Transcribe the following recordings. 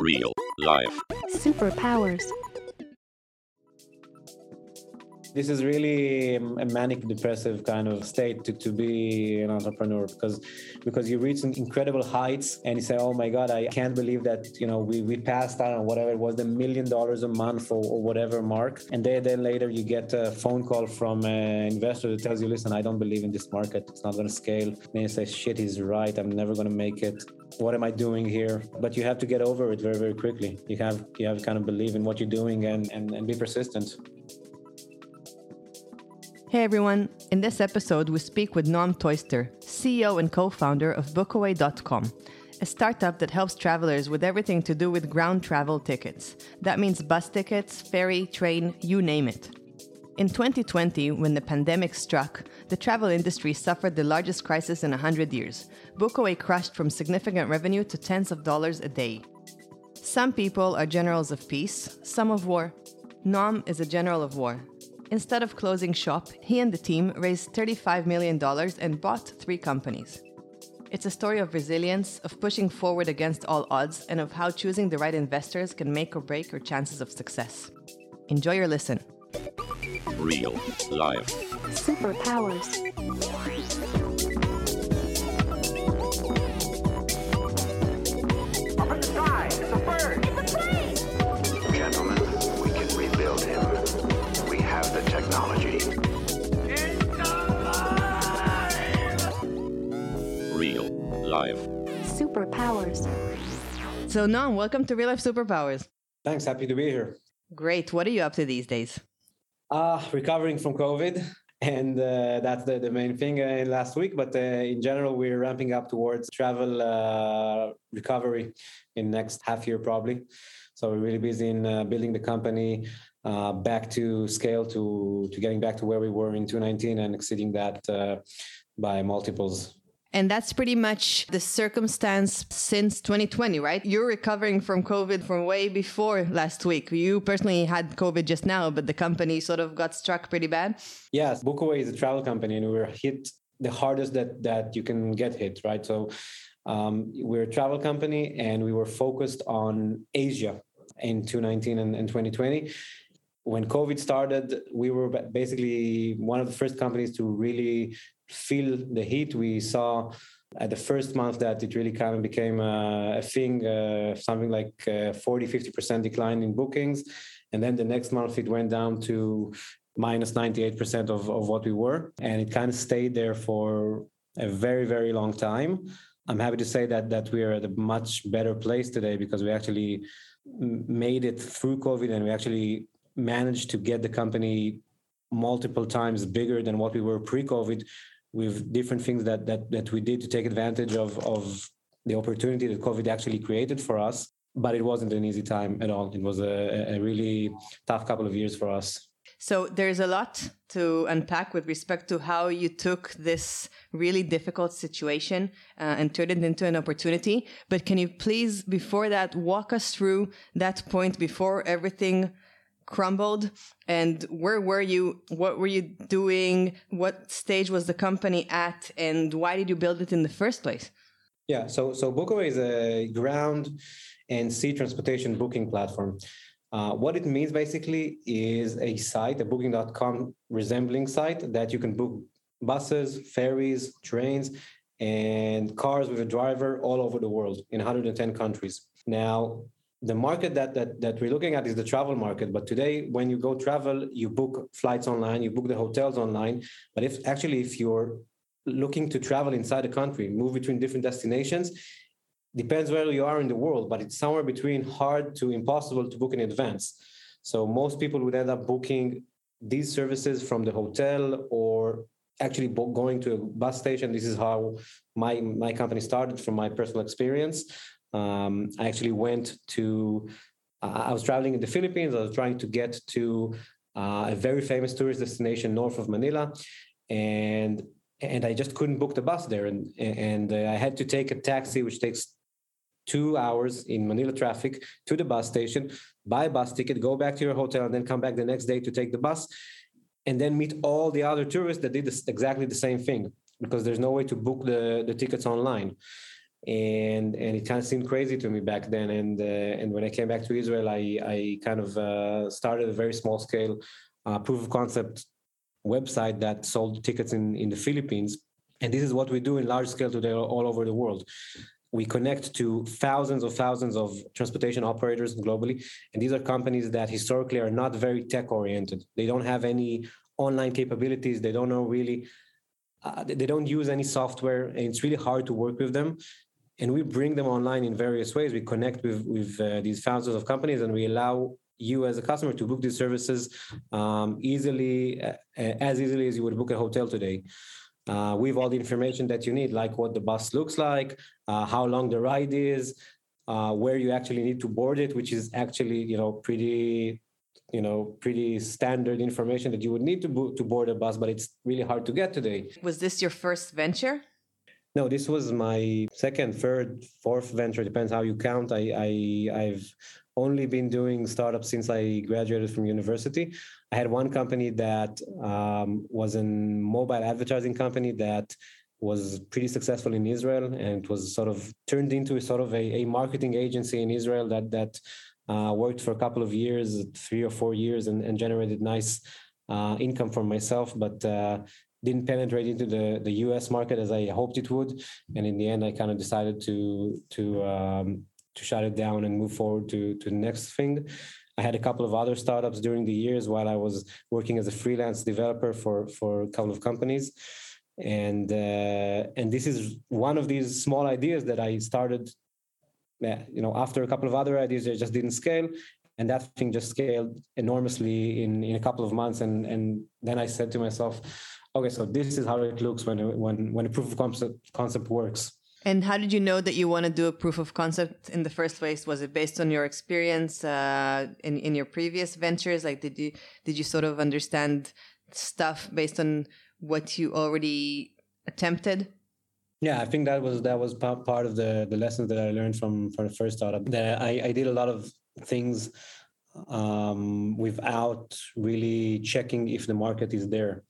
Real life. Superpowers. This is really um, a manic depressive kind of state to, to be an entrepreneur because because you reach incredible heights and you say oh my god i can't believe that you know we, we passed i don't whatever it was the million dollars a month or, or whatever mark. And then, then later you get a phone call from an investor that tells you listen i don't believe in this market. It's not going to scale. And you say shit he's right. I'm never going to make it. What am i doing here? But you have to get over it very very quickly. You have you have kind of believe in what you're doing and and, and be persistent Hey everyone, in this episode we speak with Noam Toister, CEO and co founder of Bookaway.com, a startup that helps travelers with everything to do with ground travel tickets. That means bus tickets, ferry, train, you name it. In 2020, when the pandemic struck, the travel industry suffered the largest crisis in 100 years. Bookaway crushed from significant revenue to tens of dollars a day. Some people are generals of peace, some of war. Noam is a general of war, Instead of closing shop, he and the team raised $35 million and bought three companies. It's a story of resilience, of pushing forward against all odds, and of how choosing the right investors can make or break your chances of success. Enjoy your listen. Real life. Superpowers. Technology. Real life. Superpowers. So, Noam, welcome to Real Life Superpowers. thanks happy to be here Great. What are you up to these days? Uh, recovering from COVID. And uh, that's the, the main thing uh, last week. But uh, in general, we're ramping up towards travel uh, recovery in next half year, probably. So we're really busy in uh, building the company back to scale to, to getting back to where we were in 2019 and exceeding that uh, by multiples. And that's pretty much the circumstance since 2020, right? You're recovering from COVID from way before last week. You personally had COVID just now, but the company sort of got struck pretty bad. Yes, Bookaway is a travel company, and we were hit the hardest that that you can get hit, right? So um, we're a travel company, and we were focused on Asia in 2019 and, and 2020. When COVID started, we were basically one of the first companies to really feel the heat. We saw at the first month that it really kind of became a, a thing, uh, something like uh, 40, 50% decline in bookings. And then the next month it went down to minus 98% of, of what we were. And it kind of stayed there for a very, very long time. I'm happy to say that that we are at a much better place today because we actually made it through COVID and we actually managed to get the company multiple times bigger than what we were pre-COVID with different things that that that we did to take advantage of of the opportunity that COVID actually created for us. But it wasn't an easy time at all. It was a, a really tough couple of years for us. So there's a lot to unpack with respect to how you took this really difficult situation uh, and turned it into an opportunity. But can you please, before that, walk us through that point before everything crumbled. And where were you? What were you doing? What stage was the company at? And why did you build it in the first place? Yeah, so so Bookaway is a ground and sea transportation booking platform. Uh, what it means basically is a site, a booking.com resembling site that you can book buses, ferries, trains, and cars with a driver all over the world in 110 countries. Now, the market that, that that we're looking at is the travel market. But today, when you go travel, you book flights online, you book the hotels online. But if actually if you're looking to travel inside the country, move between different destinations, depends where you are in the world, but it's somewhere between hard to impossible to book in advance. So most people would end up booking these services from the hotel or actually going to a bus station. This is how my my company started from my personal experience. Um, I actually went to. Uh, I was traveling in the Philippines. I was trying to get to uh, a very famous tourist destination north of Manila, and and I just couldn't book the bus there, and and uh, I had to take a taxi, which takes two hours in Manila traffic to the bus station, buy a bus ticket, go back to your hotel, and then come back the next day to take the bus, and then meet all the other tourists that did this, exactly the same thing because there's no way to book the, the tickets online. And and it kind of seemed crazy to me back then. And uh, and when I came back to Israel, I I kind of uh, started a very small scale uh, proof of concept website that sold tickets in in the Philippines. And this is what we do in large scale today all over the world. We connect to thousands of thousands of transportation operators globally. And these are companies that historically are not very tech oriented. They don't have any online capabilities. They don't know really, uh, they don't use any software. And it's really hard to work with them and we bring them online in various ways. We connect with with uh, these thousands of companies, and we allow you as a customer to book these services um, easily, uh, as easily as you would book a hotel today. Uh, with all the information that you need, like what the bus looks like, uh, how long the ride is, uh, where you actually need to board it, which is actually you know pretty you know pretty standard information that you would need to bo- to board a bus, but it's really hard to get today. Was this your first venture? No, this was my second, third, fourth venture. Depends how you count. I, I I've only been doing startups since I graduated from university. I had one company that um, was a mobile advertising company that was pretty successful in Israel, and it was sort of turned into a sort of a, a marketing agency in Israel that that uh, worked for a couple of years, three or four years, and, and generated nice uh, income for myself. But uh, didn't penetrate into the, the US market as I hoped it would. And in the end, I kind of decided to to um, to shut it down and move forward to to the next thing. I had a couple of other startups during the years while I was working as a freelance developer for for a couple of companies. And uh, and this is one of these small ideas that I started. You know, after a couple of other ideas that just didn't scale, and that thing just scaled enormously in in a couple of months. And and then I said to myself, okay, so this is how it looks when when when a proof of concept concept works. And how did you know that you want to do a proof of concept in the first place? Was it based on your experience uh, in in your previous ventures? Like, did you did you sort of understand stuff based on what you already attempted? Yeah, I think that was that was part of the the lessons that I learned from from the first startup. That I, I did a lot of things um, without really checking if the market is there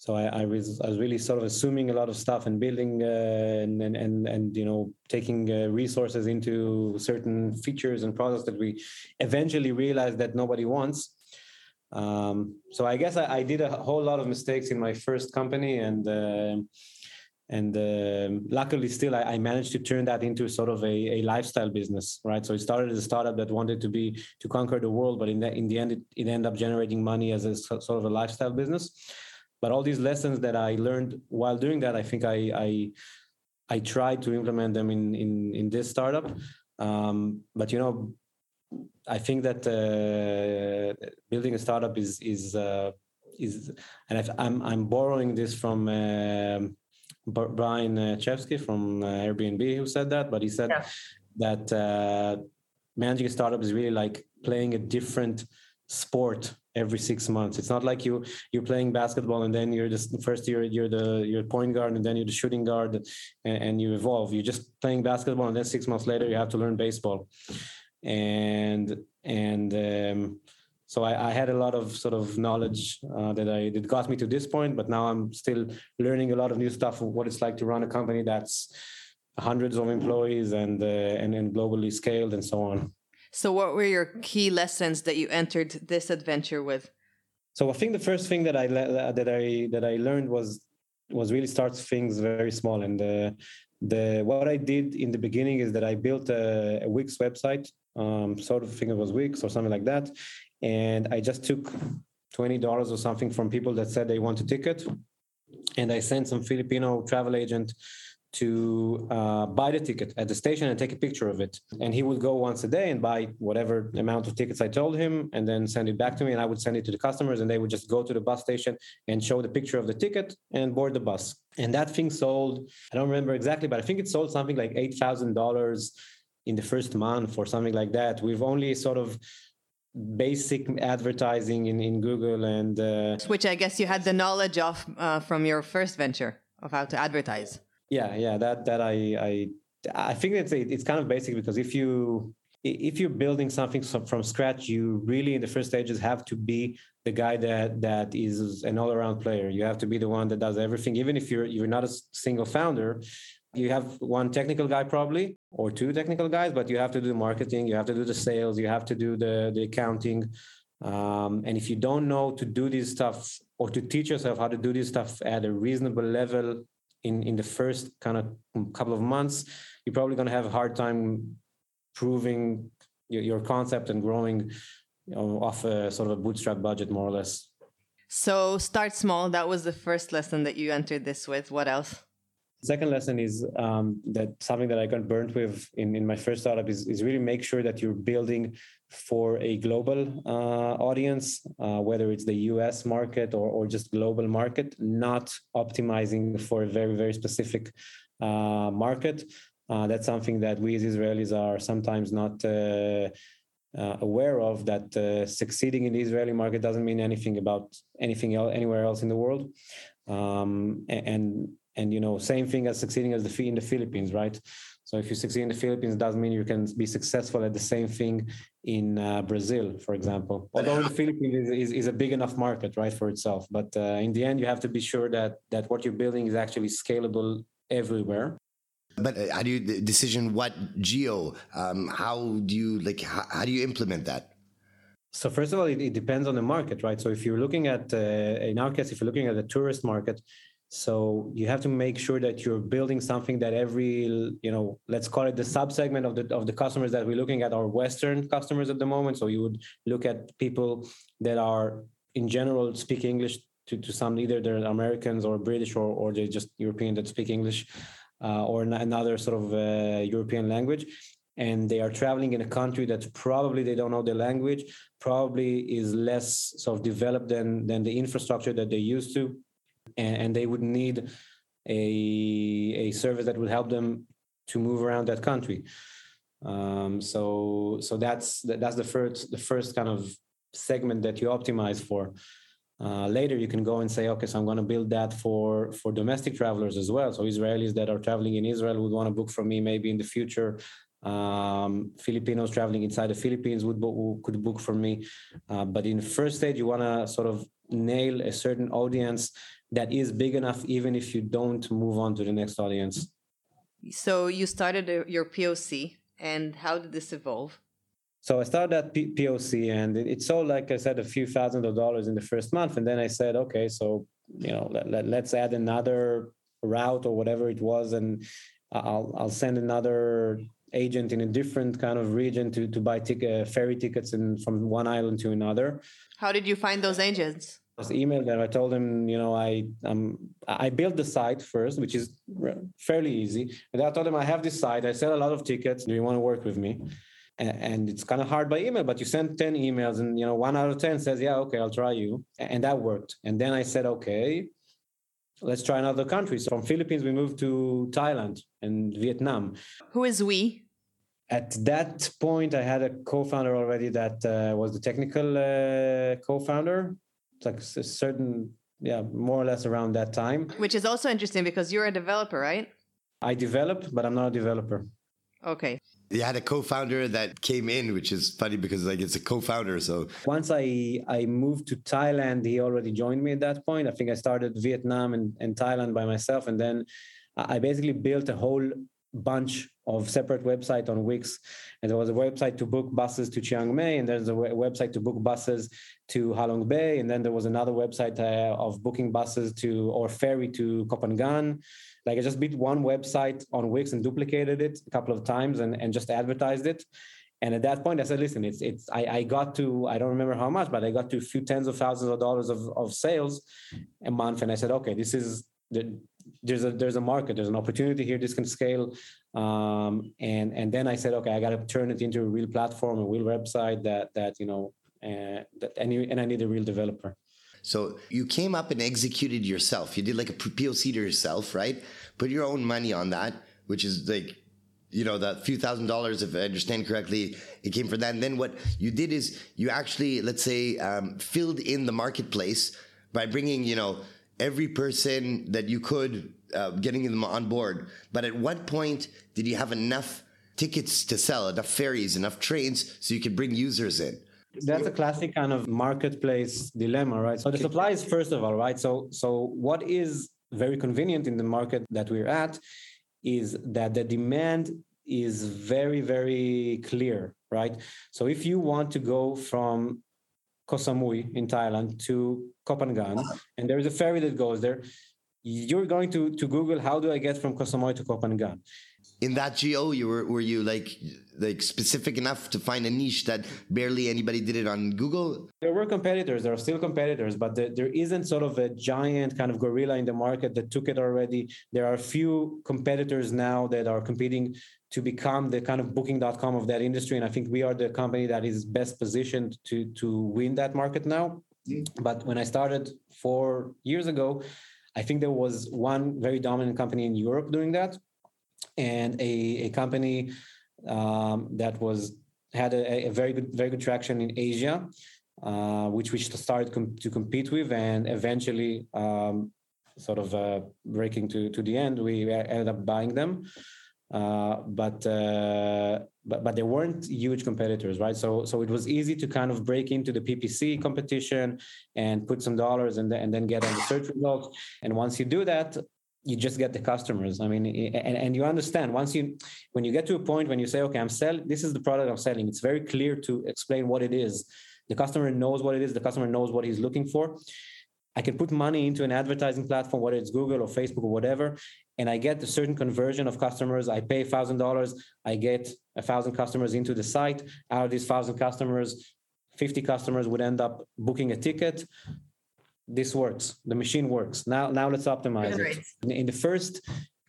so I, I, was I was really sort of assuming a lot of stuff and building uh, and, and and and you know taking uh, resources into certain features and products that we eventually realized that nobody wants. Um, so I guess I, I, did a whole lot of mistakes in my first company and. Uh, and uh, luckily still I, I, managed to turn that into sort of a, a, lifestyle business right so it started as a startup that wanted to be to conquer the world but in the, in the end it, it ended up generating money as a sort of a lifestyle business but all these lessons that I learned while doing that, I think I I, I tried to implement them in in in this startup. Um, but you know, I think that uh, building a startup is is uh, is, and i am I'm, I'm borrowing this from. Uh, Brian Chesky from uh, Airbnb who said that, but he said yeah. that uh, managing a startup is really like playing a different sport every six months. It's not like you you're playing basketball and then you're just first year you're the you're point guard and then you're the shooting guard and, and, you evolve. You're just playing basketball and then six months later you have to learn baseball. And and um, so I, I, had a lot of sort of knowledge uh, that I that got me to this point, but now I'm still learning a lot of new stuff of what it's like to run a company that's hundreds of employees and uh, and, and globally scaled and so on. So, what were your key lessons that you entered this adventure with? So, I think the first thing that I that I that I learned was was really start things very small. And the the what I did in the beginning is that I built a, a Wix website, um, sort of think it was Wix or something like that, and I just took twenty dollars or something from people that said they want a ticket, and I sent some Filipino travel agent to uh, buy the ticket at the station and take a picture of it. And he would go once a day and buy whatever amount of tickets I told him and then send it back to me. And I would send it to the customers and they would just go to the bus station and show the picture of the ticket and board the bus. And that thing sold, I don't remember exactly, but I think it sold something like $8,000 in the first month or something like that. We've only sort of basic advertising in, in Google and. Uh, Which I guess you had the knowledge of uh, from your first venture of how to advertise yeah yeah that that i i i think it's it's kind of basic because if you if you're building something from scratch you really in the first stages have to be the guy that that is an all-around player you have to be the one that does everything even if you're you're not a single founder You have one technical guy probably, or two technical guys, but you have to do the marketing, you have to do the sales, you have to do the, the accounting. Um, and if you don't know to do this stuff or to teach yourself how to do this stuff at a reasonable level in, in the first kind of couple of months, you're probably going to have a hard time proving your, your concept and growing you know, off a sort of a bootstrap budget, more or less. So start small. That was the first lesson that you entered this with. What else? Second lesson is um, that something that I got burnt with in, in my first startup is, is really make sure that you're building for a global uh, audience, uh, whether it's the US market or, or just global market, not optimizing for a very, very specific uh, market. Uh, that's something that we as Israelis are sometimes not uh, uh, aware of that uh, succeeding in the Israeli market doesn't mean anything about anything else anywhere else in the world. Um, and and you know, same thing as succeeding as the fee in the Philippines, right? So if you succeed in the Philippines, doesn't mean you can be successful at the same thing in uh, Brazil, for example. Although the Philippines is, is, is, a big enough market, right, for itself. But uh, in the end, you have to be sure that that what you're building is actually scalable everywhere. But uh, how do you decision what geo? Um, how do you like? How, how, do you implement that? So first of all, it, it, depends on the market, right? So if you're looking at, uh, in our case, if you're looking at the tourist market, so you have to make sure that you're building something that every, you know, let's call it the subsegment of the of the customers that we're looking at are Western customers at the moment. So you would look at people that are in general speak English to, to some either they're Americans or British or or they're just European that speak English uh, or another sort of uh, European language. And they are traveling in a country that probably they don't know the language, probably is less sort of developed than, than the infrastructure that they used to. And, they would need a, a service that would help them to move around that country. Um, so so that's that's the first the first kind of segment that you optimize for. Uh, later, you can go and say, okay, so I'm going to build that for for domestic travelers as well. So Israelis that are traveling in Israel would want to book from me maybe in the future. Um, Filipinos traveling inside the Philippines would book, could book from me. Uh, but in the first stage, you want to sort of nail a certain audience that is big enough, even if you don't move on to the next audience. So you started uh, your POC, and how did this evolve? So I started that P- POC, and it, it sold, like I said, a few thousand of dollars in the first month. And then I said, okay, so you know, let, let, let's add another route or whatever it was, and I'll I'll send another agent in a different kind of region to to buy ticket, uh, ferry tickets in, from one island to another. How did you find those agents? I emailed them. I told them, you know, I um I built the site first, which is fairly easy. And I told them I have this site. I sell a lot of tickets. Do you want to work with me? and it's kind of hard by email but you send 10 emails and you know one out of 10 says yeah okay i'll try you and that worked and then i said okay let's try another country so from philippines we moved to thailand and vietnam who is we at that point i had a co-founder already that uh, was the technical uh, co-founder like a certain yeah more or less around that time which is also interesting because you're a developer right i developed but i'm not a developer okay you had a co-founder that came in, which is funny because like it's a co-founder. So once I I moved to Thailand, he already joined me at that point. I think I started Vietnam and, and Thailand by myself, and then I basically built a whole bunch of separate website on Wix. And there was a website to book buses to Chiang Mai, and there's a website to book buses to Halong Bay, and then there was another website uh, of booking buses to or ferry to Koh Phangan. Like I just built one website on Wix and duplicated it a couple of times and, and just advertised it. And at that point, I said, listen, it's it's I, I got to I don't remember how much, but I got to a few tens of thousands of dollars of, of sales a month. And I said, okay, this is the, there's a there's a market, there's an opportunity here. This can scale. Um, and and then I said, okay, I got to turn it into a real platform, a real website that that you know, uh, that and, and I need a real developer. So you came up and executed yourself. You did like a POC to yourself, right? Put your own money on that, which is like, you know, that few thousand dollars, if I understand correctly, it came from that. And then what you did is you actually, let's say, um, filled in the marketplace by bringing, you know, every person that you could, uh, getting them on board. But at what point did you have enough tickets to sell, enough ferries, enough trains, so you could bring users in? that's a classic kind of marketplace dilemma right so the supply is first of all right so so what is very convenient in the market that we're at is that the demand is very, very clear, right? So if you want to go from Koh Samui in Thailand to Koh Phangan, and there is a ferry that goes there, you're going to, to Google, how do I get from Koh Samui to Koh Phangan? In that geo, you were were you like like specific enough to find a niche that barely anybody did it on Google? There were competitors, there are still competitors, but there, there isn't sort of a giant kind of gorilla in the market that took it already. There are a few competitors now that are competing to become the kind of booking.com of that industry. And I think we are the company that is best positioned to, to win that market now. But when I started four years ago, I think there was one very dominant company in Europe doing that, and a, a company um, that was had a, a, very good very good traction in Asia, uh, which we started com- to compete with, and eventually, um, sort of uh, breaking to to the end, we ended up buying them. Uh, but uh, but but there weren't huge competitors, right? So so it was easy to kind of break into the PPC competition and put some dollars and and then get on the search results. And once you do that, you just get the customers. I mean, and, and you understand once you when you get to a point when you say, okay, I'm selling. This is the product I'm selling. It's very clear to explain what it is. The customer knows what it is. The customer knows what he's looking for. I can put money into an advertising platform, whether it's Google or Facebook or whatever, and I get a certain conversion of customers. I pay thousand dollars, I get a thousand customers into the site. Out of these thousand customers, 50 customers would end up booking a ticket. This works. The machine works. Now, now let's optimize it. In the first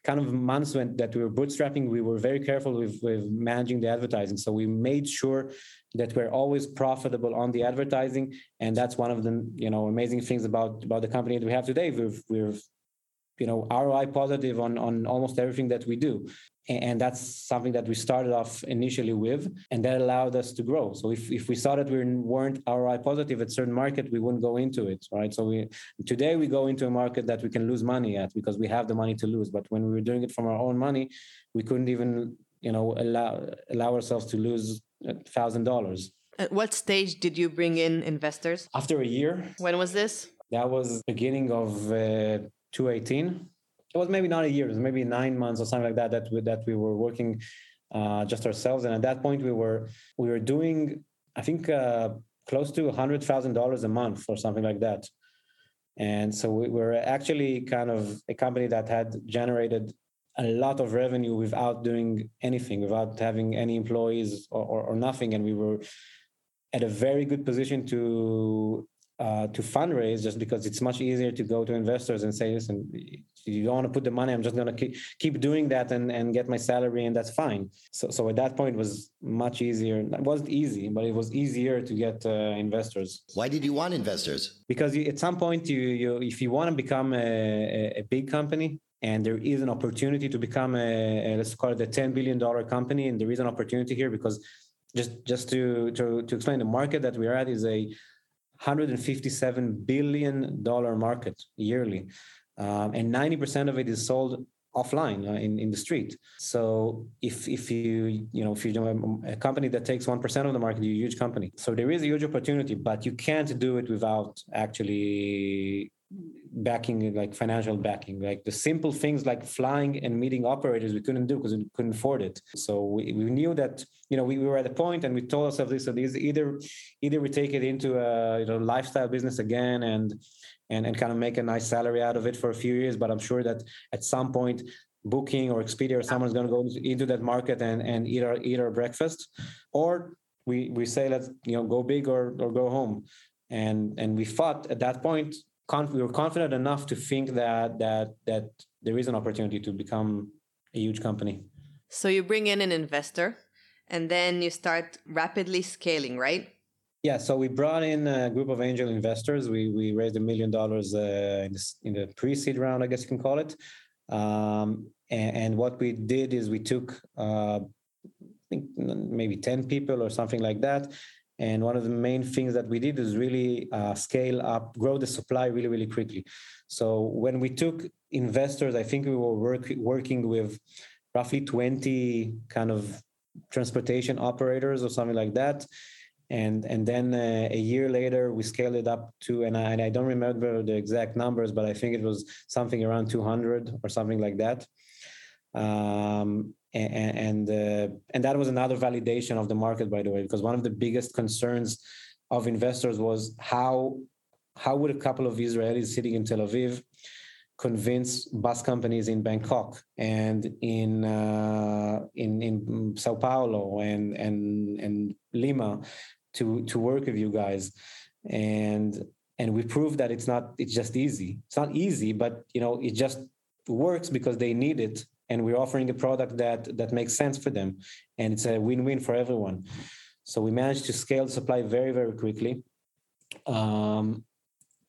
kind of months when that we were bootstrapping, we were very careful with, with managing the advertising. So we made sure that we're always profitable on the advertising, and that's one of the you know amazing things about about the company that we have today. We've we've you know ROI positive on on almost everything that we do, and that's something that we started off initially with, and that allowed us to grow. So if if we saw that we weren't ROI positive at certain market, we wouldn't go into it, right? So we today we go into a market that we can lose money at because we have the money to lose. But when we were doing it from our own money, we couldn't even you know allow allow ourselves to lose thousand dollars. At what stage did you bring in investors? After a year. When was this? That was beginning of uh, 2018. It was maybe not a year, it was maybe nine months or something like that that we, that we were working uh, just ourselves. And at that point, we were we were doing I think uh, close to hundred thousand dollars a month or something like that. And so we were actually kind of a company that had generated a lot of revenue without doing anything, without having any employees or, or, or nothing. And we were at a very good position to uh, to fundraise just because it's much easier to go to investors and say, listen, you don't want to put the money. I'm just going to keep, keep doing that and, and get my salary and that's fine. So, so at that point was much easier. It wasn't easy, but it was easier to get uh, investors. Why did you want investors? Because you, at some point, you, you if you want to become a, a big company, and there is an opportunity to become a, a, let's call it a 10 billion dollar company and there is an opportunity here because just just to, to to explain the market that we're at is a 157 billion dollar market yearly um, and 90% of it is sold offline uh, in, in the street. So if if you you know if you're a company that takes 1% of the market you're a huge company. So there is a huge opportunity but you can't do it without actually backing like financial backing like the simple things like flying and meeting operators we couldn't do because we couldn't afford it. So we, we knew that you know we, we were at a point and we told ourselves this so these either either we take it into a you know lifestyle business again and and and kind of make a nice salary out of it for a few years but i'm sure that at some point booking or expedia or someone's going to go into that market and and eat our eat our breakfast. Or we we say let's you know go big or or go home. And and we thought at that point conf- we were confident enough to think that that that there is an opportunity to become a huge company. So you bring in an investor, and then you start rapidly scaling, right? Yeah. So we brought in a group of angel investors. We we raised a million dollars uh, in, the, in the pre-seed round, I guess you can call it. Um, and, and, what we did is we took. Uh, I think maybe 10 people or something like that and one of the main things that we did is really uh, scale up, grow the supply really, really quickly. So when we took investors, I think we were work, working with roughly 20 kind of transportation operators or something like that. And, and then uh, a year later, we scaled it up to, and I, and I don't remember the exact numbers, but I think it was something around 200 or something like that. Um, and and, uh, and that was another validation of the market, by the way, because one of the biggest concerns of investors was how how would a couple of Israelis sitting in Tel Aviv convince bus companies in Bangkok and in uh, in in Sao Paulo and and and Lima to to work with you guys, and and we proved that it's not it's just easy. It's not easy, but you know it just works because they need it and we're offering a product that that makes sense for them. And it's a win-win for everyone. So we managed to scale the supply very very quickly. Um,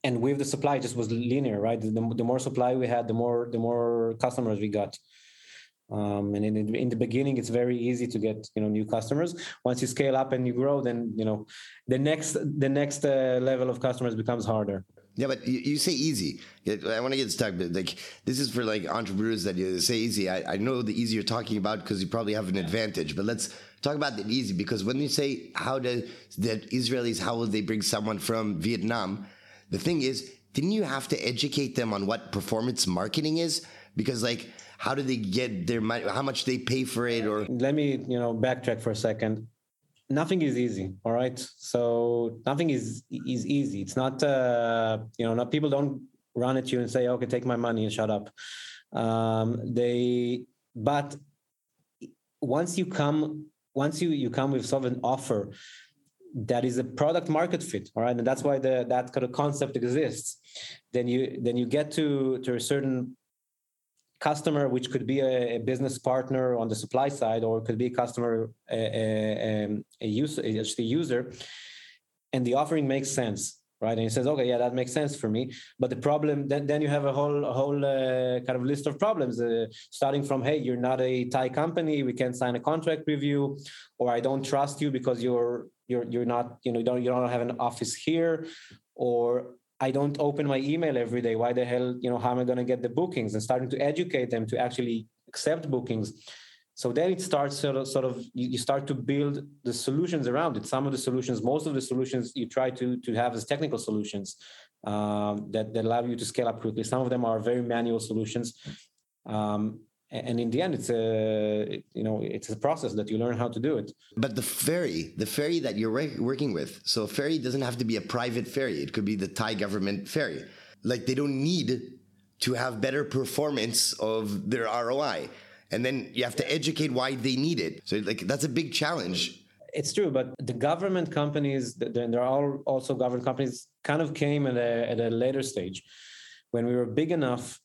and with the supply just was linear right? The, the, more supply we had the more the more customers we got. Um, and in, in the beginning it's very easy to get you know new customers. Once you scale up and you grow then you know the next the next uh, level of customers becomes harder yeah, but you, you say easy. I want to get stuck, but like this is for like entrepreneurs that you say easy. I, I know the easy you're talking about because you probably have an advantage, but let's talk about the easy because when you say how does that Israelis how will they bring someone from Vietnam, the thing is, didn't you have to educate them on what performance marketing is? Because like how do they get their money? How much they pay for it? Or let me you know backtrack for a second nothing is easy all right? So nothing is is easy. It's not uh you know not people don't run at you and say okay take my money and shut up. Um they but once you come once you you come with sort of an offer that is a product market fit all right? And that's why the that kind of concept exists. Then you then you get to to a certain customer, which could be a, a, business partner on the supply side, or it could be a customer, a, a, a user, a user, and the offering makes sense, right? And he says, okay, yeah, that makes sense for me. But the problem, then, then you have a whole, a whole uh, kind of list of problems, uh, starting from, hey, you're not a Thai company, we can't sign a contract with you, or I don't trust you because you're you're you're not, you know, you don't you don't have an office here, or I don't open my email every day. Why the hell, you know, how am I going to get the bookings? And starting to educate them to actually accept bookings. So then it starts sort of, sort of you start to build the solutions around it. Some of the solutions, most of the solutions you try to to have as technical solutions um, that, that allow you to scale up quickly. Some of them are very manual solutions. Um, and in the end it's a you know it's a process that you learn how to do it. But the ferry the ferry that you're working with so a ferry doesn't have to be a private ferry. It could be the thai government ferry. Like they don't need to have better performance of their roi and then you have to educate why they need it. So like that's a big challenge. It's true but the government companies there are all also government companies kind of came at a, at a later stage. When we were big enough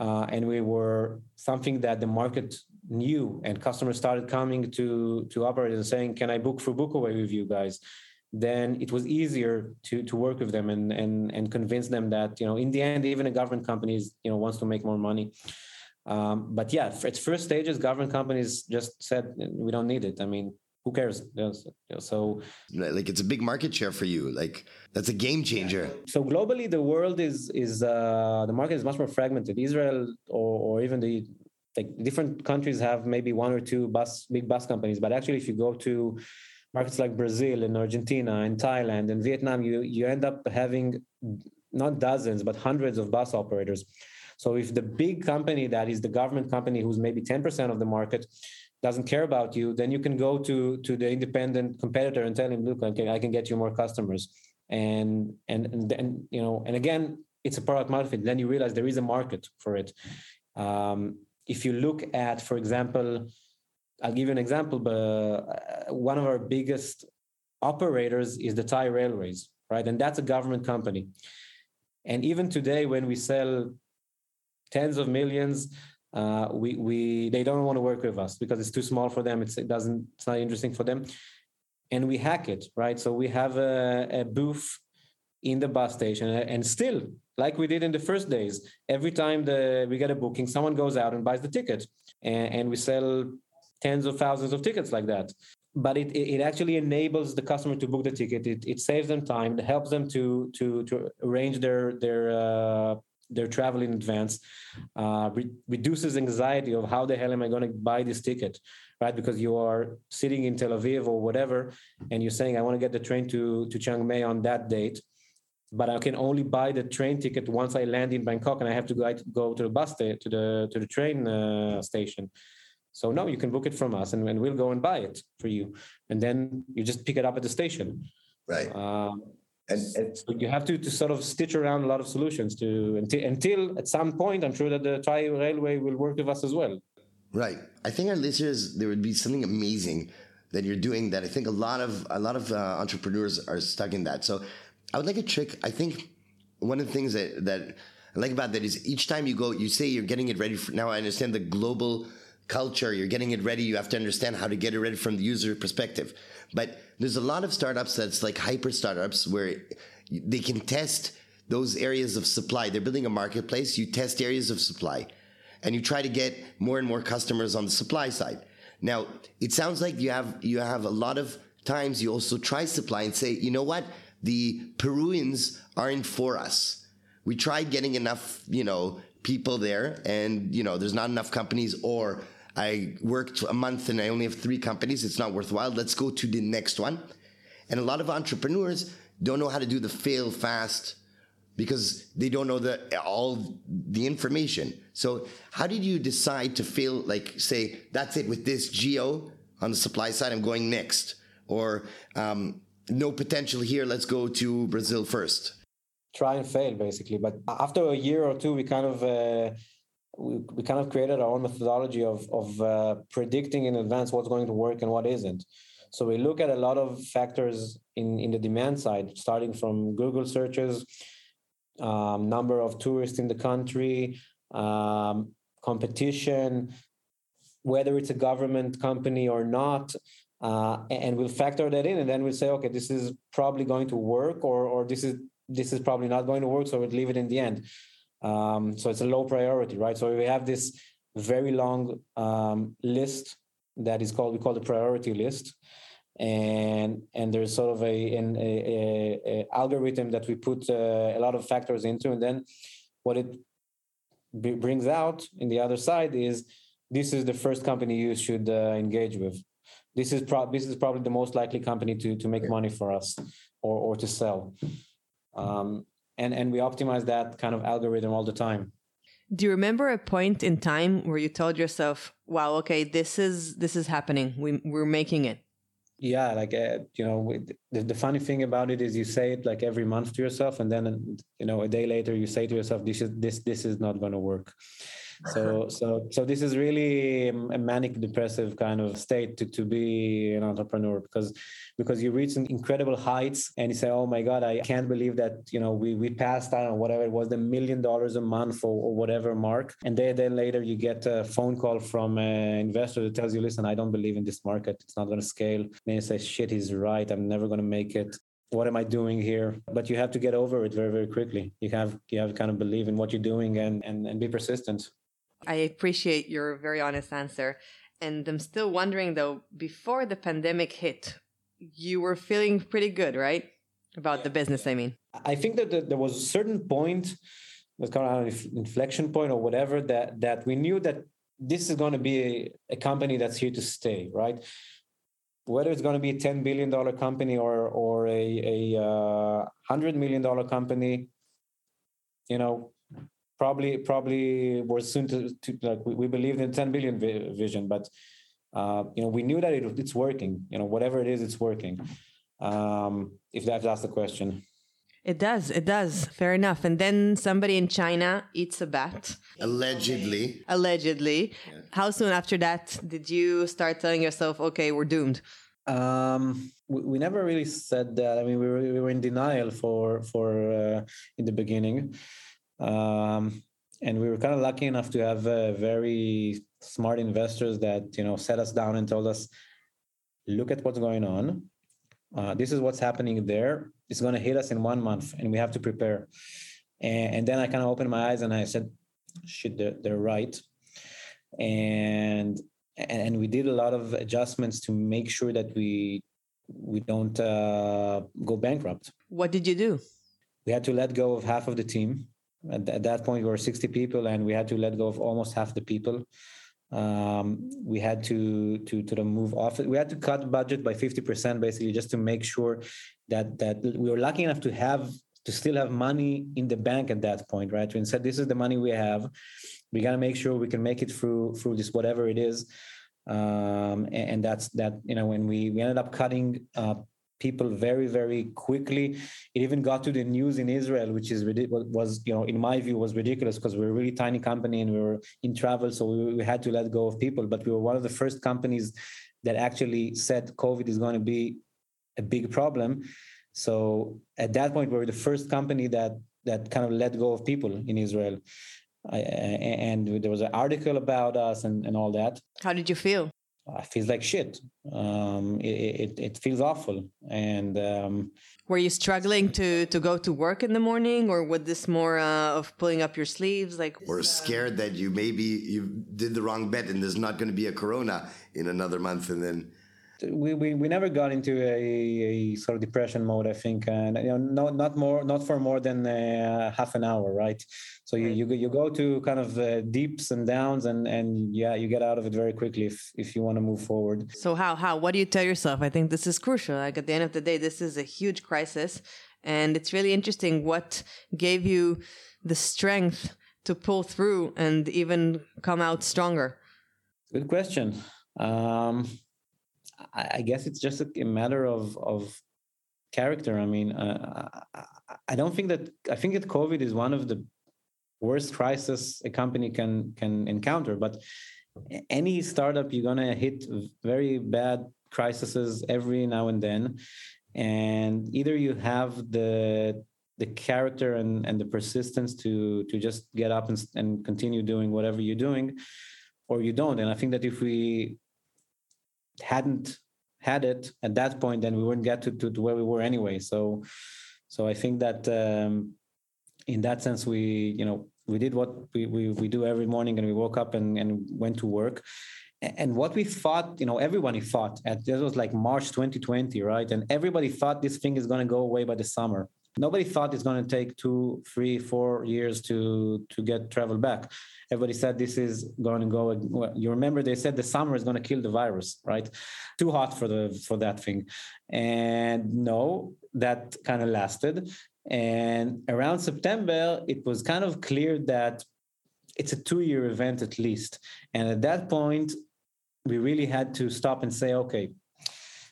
uh, and we were something that the market knew and customers started coming to to operators and saying can i book for bookaway with you guys? Then it was easier to to work with them and and and convince them that you know in the end even a government companies you know wants to make more money. Um, but yeah its first stages government companies just said we don't need it. I mean who cares? So like it's a big market share for you. Like that's a game changer. So globally, the world is is uh, the market is much more fragmented. Israel or, or even the like different countries have maybe one or two bus big bus companies, but actually, if you go to markets like Brazil and Argentina and Thailand and Vietnam, you you end up having not dozens but hundreds of bus operators. So if the big company that is the government company who's maybe 10% of the market doesn't care about you, then you can go to to the independent competitor and tell him, look, I can, I can get you more customers. And and and then you know, and again, it's a product market fit. Then you realize there is a market for it. Um, if you look at, for example, I'll give you an example. But uh, one of our biggest operators is the Thai Railways, right? And that's a government company. And even today, when we sell tens of millions uh, we we they don't want to work with us because it's too small for them. It's, it doesn't it's not interesting for them, and we hack it right. So we have a, a booth in the bus station, and still like we did in the first days, every time the we get a booking, someone goes out and buys the ticket, and, and we sell tens of thousands of tickets like that but it, it actually enables the customer to book the ticket. It, it saves them time. It helps them to to to arrange their their uh, their travel in advance, uh, re- reduces anxiety of how the hell am I going to buy this ticket, right? Because you are sitting in Tel Aviv or whatever, and you're saying I want to get the train to to Chiang Mai on that date. but I can only buy the train ticket once I land in Bangkok, and I have to go go to the bus sta- to the to the train uh, station. So no, you can book it from us, and, and we'll go and buy it for you, and then you just pick it up at the station. Right. Um, And, and so you have to, to sort of stitch around a lot of solutions to until, until at some point I'm sure that the Thai Railway will work with us as well. Right. I think our listeners, there would be something amazing that you're doing that I think a lot of a lot of uh, entrepreneurs are stuck in that. So I would like a trick. I think one of the things that that I like about that is each time you go, you say you're getting it ready for. Now I understand the global culture. You're getting it ready. You have to understand how to get it ready from the user perspective. But there's a lot of startups that's like hyper startups where they can test those areas of supply. They're building a marketplace. You test areas of supply and you try to get more and more customers on the supply side. Now, it sounds like you have you have a lot of times you also try supply and say, you know what, the Peruvians aren't for us. We tried getting enough, you know, people there, and you know, there's not enough companies. Or I worked a month and I only have three companies. It's not worthwhile. Let's go to the next one. And a lot of entrepreneurs don't know how to do the fail fast because they don't know the all the information. So how did you decide to fail like say that's it with this geo on the supply side I'm going next or um, no potential here let's go to Brazil first. Try and fail basically, but after a year or two, we kind of uh, we, we kind of created our own methodology of of uh, predicting in advance what's going to work and what isn't. So we look at a lot of factors in in the demand side, starting from Google searches, um, number of tourists in the country, um, competition, whether it's a government company or not, uh, and we'll factor that in, and then we'll say, okay, this is probably going to work, or or this is this is probably not going to work, so we'll leave it in the end. Um, so it's a low priority, right? So we have this very long um, list that is called we call the priority list, and and there's sort of a an a, a, algorithm that we put uh, a lot of factors into, and then what it b- brings out in the other side is this is the first company you should uh, engage with. This is pro- this is probably the most likely company to to make money for us or or to sell. Um, and and we optimize that kind of algorithm all the time. Do you remember a point in time where you told yourself, "Wow, okay, this is this is happening. We we're making it." Yeah, like uh, you know, the, the funny thing about it is you say it like every month to yourself, and then you know a day later you say to yourself, "This is this this is not going to work." So so so this is really um, a manic depressive kind of state to to be an entrepreneur because because you reach incredible heights and you say, "Oh my God, I can't believe that you know we we passed know whatever it was the million dollars a month or, or whatever mark," and then then later you get a phone call from an investor that tells you, "Listen, I don't believe in this market. It's not going to scale." and Then you say, "Shit, he's right. I'm never going to make it." What am I doing here? But you have to get over it very, very quickly. You have you have kind of believe in what you're doing and and, and be persistent. I appreciate your very honest answer. And I'm still wondering though, before the pandemic hit, you were feeling pretty good, right? About the business, I mean. I think that there was a certain point, that's kind of an inflection point or whatever, that that we knew that this is going to be a, a company that's here to stay, right? Whether it's going to be a ten billion dollar company or or a a uh, hundred million dollar company, you know, probably probably we're soon to, to like we, we believed in 10 billion vi- vision but uh, you know we knew that it, it's working you know whatever it is it's working um, if that, that's the question It does, it does. Fair enough. And then somebody in China eats a bat, Allegedly. allegedly. How soon after that did you start telling yourself, okay, we're doomed? Um, we, we never really said that. I mean, we were, we were in denial for for uh, in the beginning, um, and we were kind of lucky enough to have uh, very smart investors that you know sat us down and told us, "Look at what's going on. Uh, this is what's happening there. It's going to hit us in one month, and we have to prepare." And, and then I kind of opened my eyes and I said, "Shit, they're, they're right." And and we did a lot of adjustments to make sure that we we don't uh, go bankrupt. What did you do? We had to let go of half of the team. At, at that point, we were 60 people, and we had to let go of almost half the people. Um, we had to to to move off. We had to cut budget by 50 percent, basically, just to make sure that that we were lucky enough to have to still have money in the bank at that point, right? We said this is the money we have. We got to make sure we can make it through through this whatever it is, um, and, and, that's that. You know, when we we ended up cutting uh, people very very quickly, it even got to the news in Israel, which is was you know in my view was ridiculous because we we're a really tiny company and we were in travel, so we, we had to let go of people. But we were one of the first companies that actually said COVID is going to be a big problem. So at that point, we were the first company that that kind of let go of people in Israel. I, and there was an article about us and, and all that. How did you feel? I feels like shit. Um, it, it, it feels awful. And um, were you struggling to to go to work in the morning, or was this more uh, of pulling up your sleeves, like? Or scared that you maybe you did the wrong bet and there's not going to be a corona in another month, and then we, we, we never got into a, a sort of depression mode, I think, and you know, not not more, not for more than uh, half an hour, right? So you, you you go to kind of uh, deeps and downs, and and yeah, you get out of it very quickly if if you want to move forward. So how how what do you tell yourself? I think this is crucial. Like at the end of the day, this is a huge crisis, and it's really interesting what gave you the strength to pull through and even come out stronger. Good question. Um, I guess it's just a, matter of of character. I mean, uh, I don't think that I think that COVID is one of the worst crisis a company can can encounter. But any startup, you're gonna hit very bad crises every now and then, and either you have the the character and, and the persistence to to just get up and, and continue doing whatever you're doing or you don't and i think that if we hadn't had it at that point, then we wouldn't get to, to, to where we were anyway. So, so I think that um, in that sense, we you know we did what we, we, we do every morning, and we woke up and, and went to work. And what we thought, you know, everybody thought at this was like March 2020, right? And everybody thought this thing is going to go away by the summer. Nobody thought it's going to take two, three, four years to to get travel back. Everybody said this is going to go well, you remember they said the summer is going to kill the virus right? Too hot for the for that thing. And no that kind of lasted. And around september it was kind of clear that it's a two year event at least. And at that point we really had to stop and say okay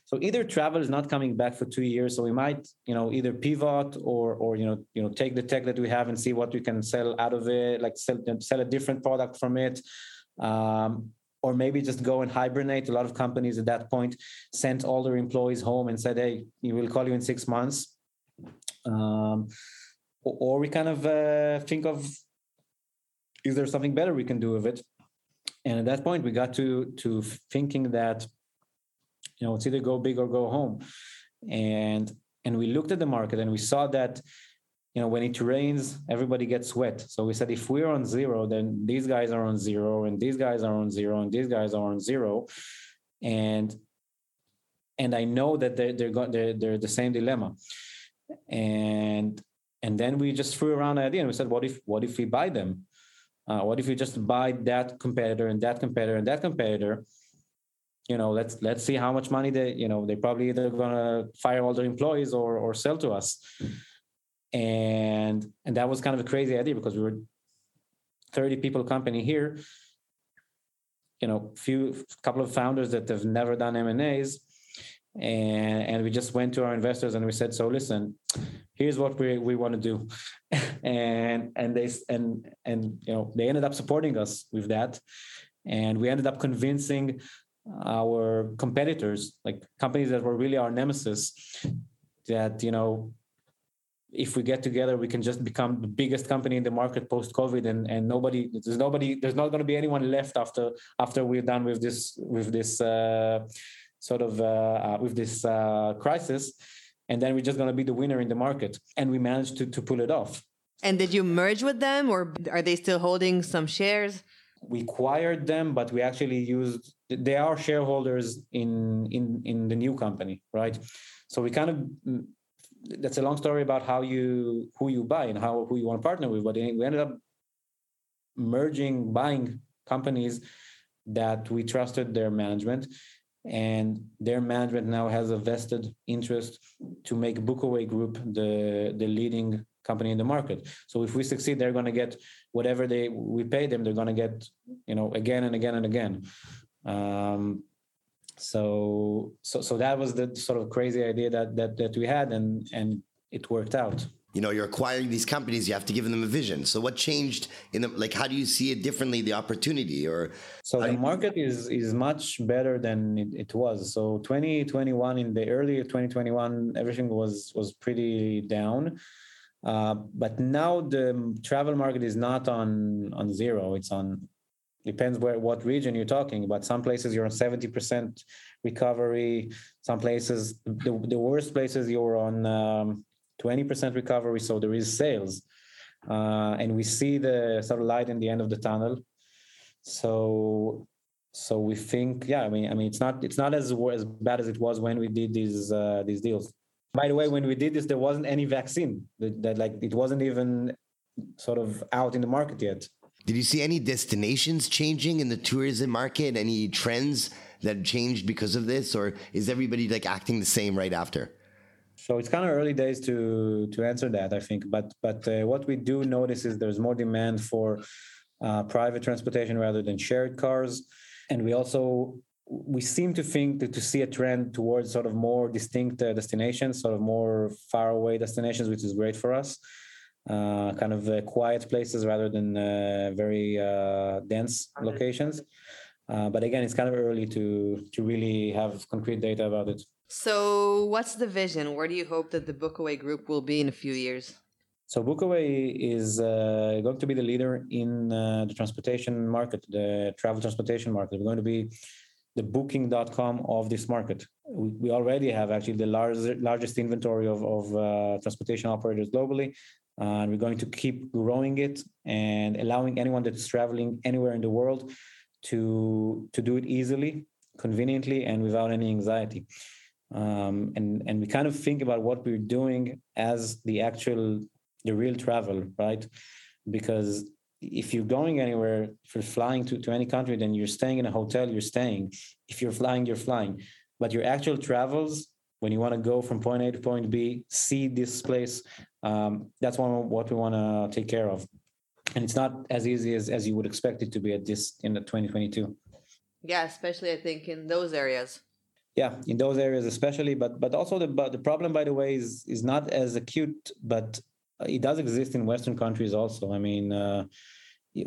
so either travel is not coming back for two years, so we might, you know, either pivot or or you know, you know, take the tech that we have and see what we can sell out of it, like sell sell a different product from it. Um, or maybe just go and hibernate. A lot of companies at that point sent all their employees home and said, "Hey, we will call you in six months." Um, or, we kind of uh, think of, is there something better we can do with it? And at that point, we got to to thinking that you know it's either go big or go home. And and we looked at the market and we saw that you know when it rains everybody gets wet. So we said if we're on zero then these guys are on zero and these guys are on zero and these guys are on zero. And and i know that they're they're, they're, they're the same dilemma. And and then we just threw around the idea and we said what if what if we buy them? Uh, what if we just buy that competitor and that competitor and that competitor you know let's let's see how much money they you know they probably either gonna fire all their employees or or sell to us. And and that was kind of a crazy idea because we were 30 people company here. You know few couple of founders that have never done m&as and and we just went to our investors and we said so listen here's what we, we want to do. And and they and and you know they ended up supporting us with that. And we ended up convincing our competitors, like companies that were really our nemesis, that you know, if we get together, we can just become the biggest company in the market post COVID, and and nobody, there's nobody, there's not going to be anyone left after after we're done with this with this uh, sort of uh, uh, with this uh, crisis, and then we're just going to be the winner in the market, and we managed to to pull it off. And did you merge with them, or are they still holding some shares? we acquired them, but we actually used they are shareholders in in in the new company, right? So we kind of mm, that's a long story about how you who you buy and how who you want to partner with, but we ended up merging buying companies that we trusted their management and their management now has a vested interest to make Bookaway Group the the leading company in the market. So if we succeed, they're going to get whatever they we pay them. They're going to get you know again and again and again. Um, so so so that was the sort of crazy idea that that that we had, and and it worked out. You know you're acquiring these companies you have to give them a vision. So what changed in the like how do you see it differently the opportunity or so the market is is much better than it, it was. So 2021 in the early 2021 everything was was pretty down. Uh, but now the travel market is not on on zero. It's on depends where what region you're talking about some places you're on 70% recovery some places the, the worst places you're on um, 20% recovery, so there is sales. Uh, and we see the sort of light in the end of the tunnel. So so we think, yeah, I mean, I mean, it's not it's not as as bad as it was when we did these uh, these deals. By the way, when we did this, there wasn't any vaccine that, that like it wasn't even sort of out in the market yet. Did you see any destinations changing in the tourism market any trends that changed because of this or is everybody like acting the same right after So it's kind of early days to to answer that, I think. But but uh, what we do notice is there's more demand for uh, private transportation rather than shared cars, and we also we seem to think to, to see a trend towards sort of more distinct uh, destinations, sort of more far away destinations, which is great for us. Uh, kind of uh, quiet places rather than uh, very uh, dense locations. Uh, but again, it's kind of early to to really have concrete data about it. So, what's the vision? Where do you hope that the Bookaway group will be in a few years? So Bookaway is uh, going to be the leader in uh, the transportation market, the travel transportation market. We're going to be the booking.com of this market. We, we already have actually the largest, largest inventory of, of uh, transportation operators globally. And we're going to keep growing it and allowing anyone that's traveling anywhere in the world to, to do it easily, conveniently, and without any anxiety. Um, and, and we kind of think about what we're doing as the actual the real travel, right? Because if you're going anywhere, if you're flying to, to any country, then you're staying in a hotel, you're staying. If you're flying, you're flying. But your actual travels, when you want to go from point A to point B, see this place, um, that's one what we want to take care of. And it's not as easy as, as you would expect it to be at this in the 2022. Yeah, especially I think in those areas. Yeah, in those areas especially, but but also the but the problem, by the way, is is not as acute, but it does exist in Western countries also. I mean, uh,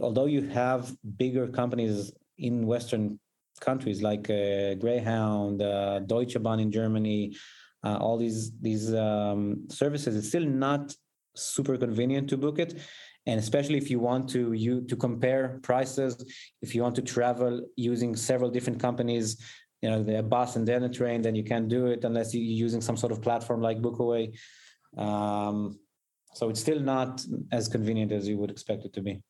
although you have bigger companies in Western countries like uh, Greyhound, uh, Deutsche Bahn in Germany, uh, all these these um, services, it's still not super convenient to book it. And especially if you want to you to compare prices, if you want to travel using several different companies, you know, the bus and then a train, then you can't do it unless you're using some sort of platform like Bookaway. Um, so it's still not as convenient as you would expect it to be.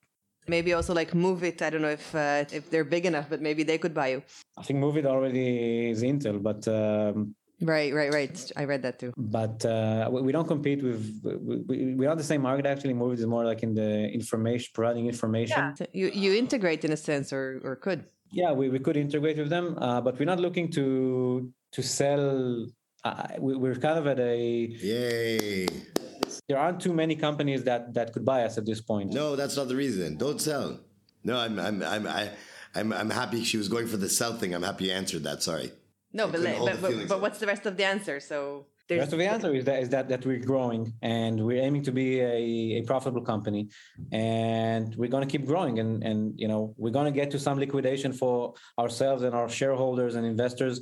Maybe also like Moovit. I don't know if uh, if they're big enough, but maybe they could buy you. I think Moovit already is Intel, but um, Right, right, right. I read that too. but uh, we we don't compete with we, we- we're not the same market actually. Moovit is more like in the information providing information. So you you integrate in a sense, or or could. Yeah, we, we could integrate with them, uh, but we're not looking to to sell. Uh, we, we're kind of at a yay there aren't too many companies that that could buy us at this point. no that's not the reason don't sell no i'm i'm i'm I, I'm, I'm happy she was going for the sell thing. I'm happy you answered that. Sorry. No, but, couldn't le- hold but, but, but what's the rest of the answer? So The rest of the answer is that is that that we're growing and we're aiming to be a, a profitable company, and we're going to keep growing and and you know we're going to get to some liquidation for ourselves and our shareholders and investors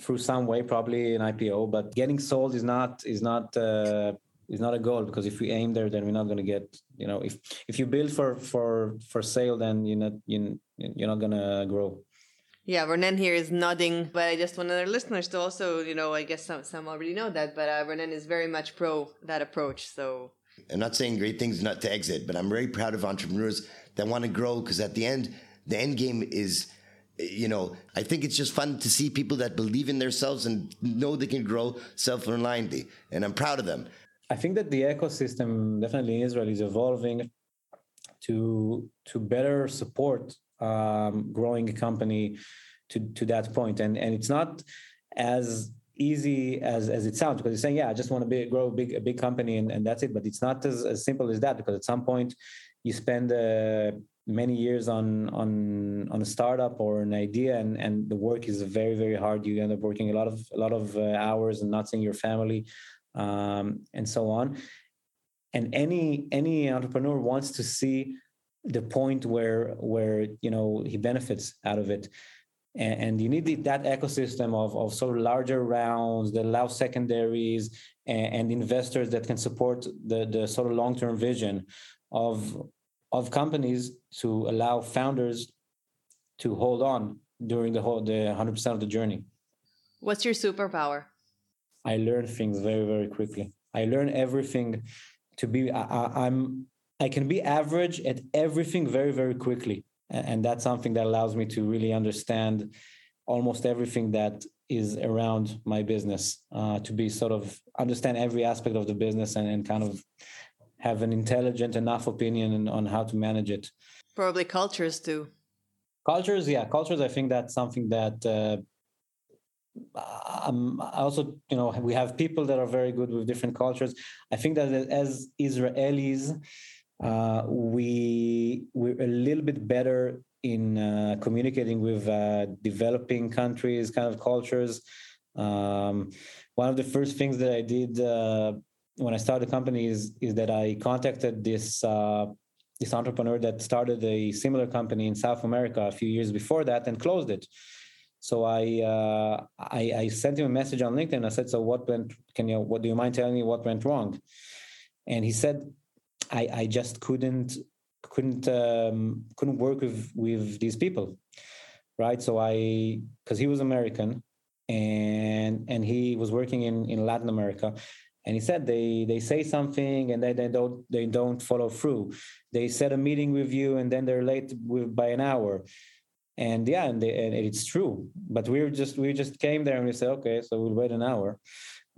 through some way, probably an IPO. But getting sold is not is not uh, is not a goal because if we aim there, then we're not going to get you know if if you build for for for sale, then you're not you you're not going to grow. Yeah, Renan here is nodding, but I just want our listeners to also, you know, I guess some some already know that, but uh, Renan is very much pro that approach. So I'm not saying great things not to exit, but I'm very proud of entrepreneurs that want to grow because at the end, the end game is, you know, I think it's just fun to see people that believe in themselves and know they can grow self-reliantly, and I'm proud of them. I think that the ecosystem definitely in Israel is evolving to to better support um, growing a company to to that point. And and it's not as easy as as it sounds because you're saying yeah i just want to be grow a big a big company and, and that's it. But it's not as, as simple as that because at some point you spend uh, many years on on on a startup or an idea and and the work is very very hard. You end up working a lot of a lot of uh, hours and not seeing your family um, and so on. And any any entrepreneur wants to see the point where where you know he benefits out of it and, and you need the, that ecosystem of, of sort of larger rounds that allow secondaries and, and investors that can support the the sort of long-term vision of of companies to allow founders to hold on during the whole the 100% of the journey What's your superpower? I learn things very, very quickly. I learn everything to be. I, I, I'm. I can be average at everything very, very quickly, and that's something that allows me to really understand almost everything that is around my business. Uh, to be sort of understand every aspect of the business and, and kind of have an intelligent enough opinion on- how to manage it. Probably cultures too. cultures yeah cultures i think that's something that uh, um, I also you know we have people that are very good with different cultures i think that as israelis uh, we we're a little bit better in uh, communicating with uh, developing countries kind of cultures um, one of the first things that i did uh, when i started the company is, is that i contacted this uh, this entrepreneur that started a similar company in South America a few years before that and closed it. So I, uh, I I sent him a message on LinkedIn. I said, "So what went? Can you? What do you mind telling me what went wrong?" And he said, "I I just couldn't couldn't um, couldn't work with with these people, right? So I because he was American and and he was working in in Latin America." And he said they they say something and they, they don't they don't follow through. They set a meeting with you and then they're late with, by an hour and yeah and, they, and it's true but we just we just came there and we said okay so we'll wait an hour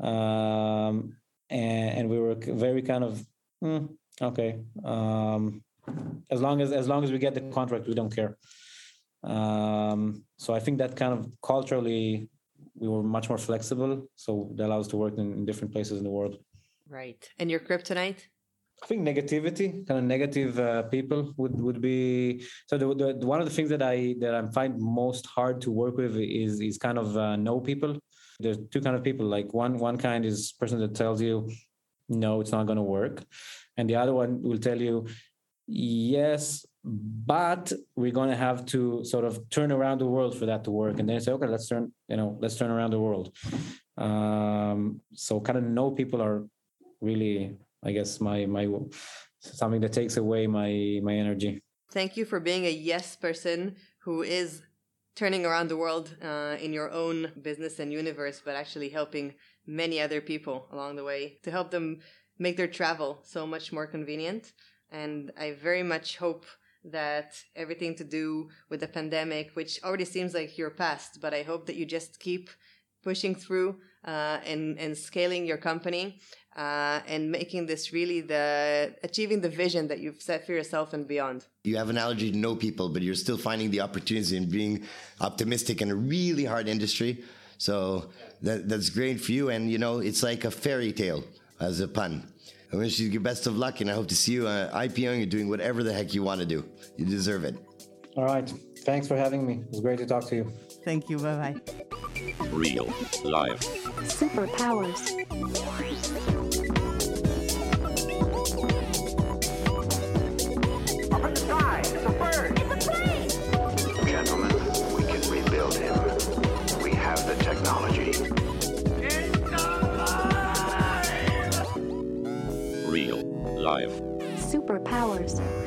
um and, and we were very kind of "Hmm, okay um as long as as long as we get the contract we don't care um so i think that kind of culturally we were much more flexible so that allows us to work in, in different places in the world Right. And your kryptonite? I think negativity, kind of negative uh, people would would be. So the, the, one of the things that I that I find most hard to work with is is kind of uh, no people. There's two kind of people. Like one one kind is person that tells you, no, it's not going to work, and the other one will tell you, yes, but we're going to have to sort of turn around the world for that to work. And then say, okay, let's turn you know let's turn around the world. Um, so kind of no people are really I guess my my something that takes away my my energy. Thank you for being a yes person who is turning around the world uh, in your own business and universe, but actually helping many other people along the way to help them make their travel so much more convenient. And I very much hope that everything to do with the pandemic, which already seems like your past, but I hope that you just keep pushing through uh, and and scaling your company uh, and making this really the achieving the vision that you've set for yourself and beyond. You have an allergy to no people, but you're still finding the opportunities and being optimistic in a really hard industry. So that, that's great for you. And, you know, it's like a fairy tale as a pun. I wish you the best of luck and I hope to see you uh, IPOing and doing whatever the heck you want to do. You deserve it. All right, thanks for having me. It was great to talk to you. Thank you. Bye bye. Real life. Superpowers. Superpowers.